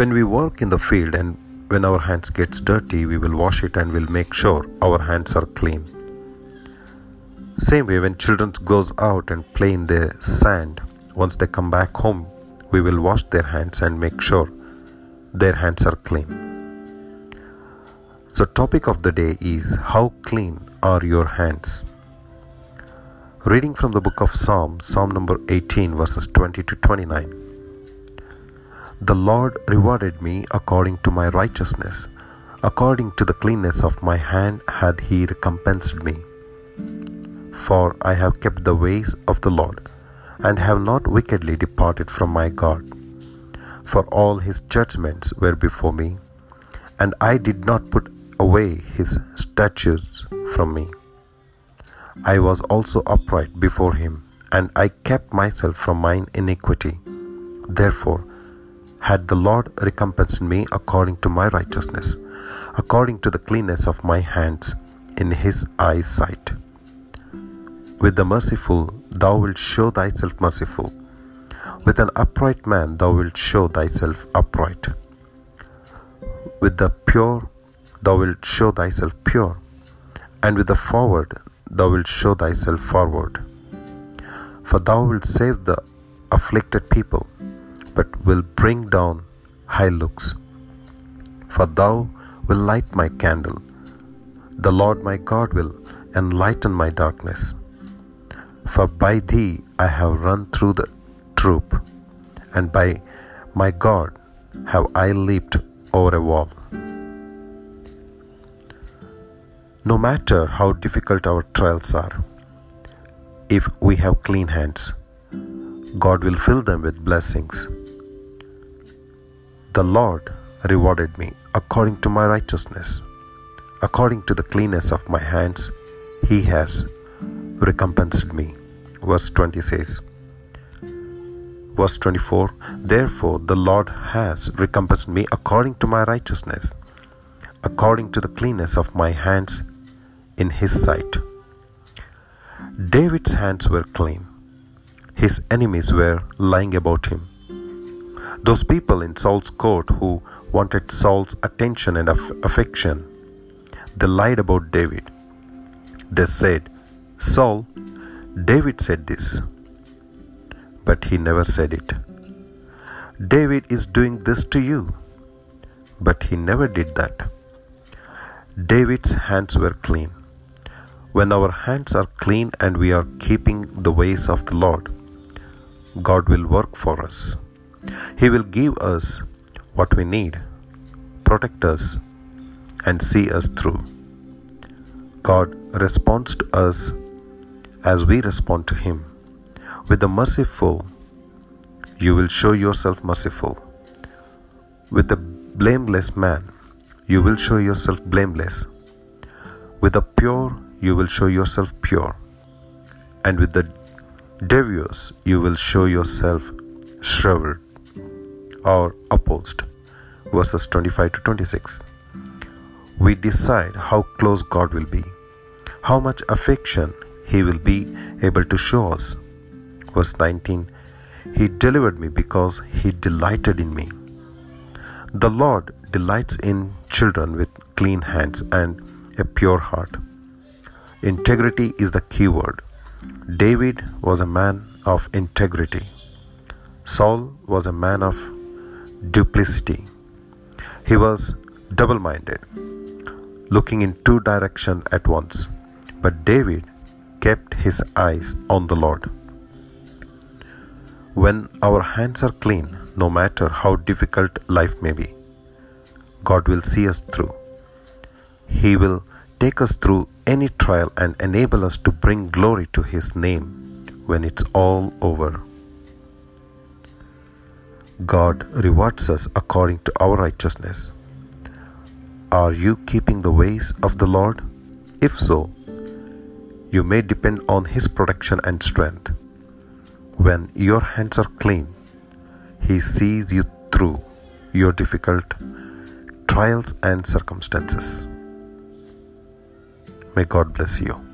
When we work in the field and when our hands gets dirty, we will wash it and will make sure our hands are clean. Same way when children goes out and play in the sand, once they come back home, we will wash their hands and make sure their hands are clean. So topic of the day is how clean are your hands? Reading from the book of Psalm, Psalm number 18 verses 20 to 29. The Lord rewarded me according to my righteousness. According to the cleanness of my hand had he recompensed me. For I have kept the ways of the Lord, and have not wickedly departed from my God. For all his judgments were before me, and I did not put away his statutes from me. I was also upright before him, and I kept myself from mine iniquity. Therefore, had the Lord recompensed me according to my righteousness, according to the cleanness of my hands in his eyesight. With the merciful, thou wilt show thyself merciful. With an upright man, thou wilt show thyself upright. With the pure, thou wilt show thyself pure. And with the forward, thou wilt show thyself forward. For thou wilt save the afflicted people but will bring down high looks. For thou will light my candle. The Lord my God will enlighten my darkness. For by thee I have run through the troop, and by my God have I leaped over a wall. No matter how difficult our trials are, if we have clean hands, God will fill them with blessings. The Lord rewarded me according to my righteousness. According to the cleanness of my hands, He has recompensed me. Verse 20 says, Verse 24 Therefore the Lord has recompensed me according to my righteousness, according to the cleanness of my hands in His sight. David's hands were clean, his enemies were lying about him. Those people in Saul's court who wanted Saul's attention and aff- affection, they lied about David. They said, Saul, David said this. But he never said it. David is doing this to you. But he never did that. David's hands were clean. When our hands are clean and we are keeping the ways of the Lord, God will work for us. He will give us what we need, protect us, and see us through. God responds to us as we respond to Him. With the merciful, you will show yourself merciful. With the blameless man, you will show yourself blameless. With the pure, you will show yourself pure. And with the devious, you will show yourself shriveled or opposed. Verses 25 to 26. We decide how close God will be, how much affection He will be able to show us. Verse 19 He delivered me because He delighted in me. The Lord delights in children with clean hands and a pure heart. Integrity is the key word. David was a man of integrity. Saul was a man of duplicity. He was double minded, looking in two directions at once. But David kept his eyes on the Lord. When our hands are clean, no matter how difficult life may be, God will see us through. He will take us through any trial and enable us to bring glory to His name when it's all over. God rewards us according to our righteousness. Are you keeping the ways of the Lord? If so, you may depend on His protection and strength. When your hands are clean, He sees you through your difficult trials and circumstances. May God bless you.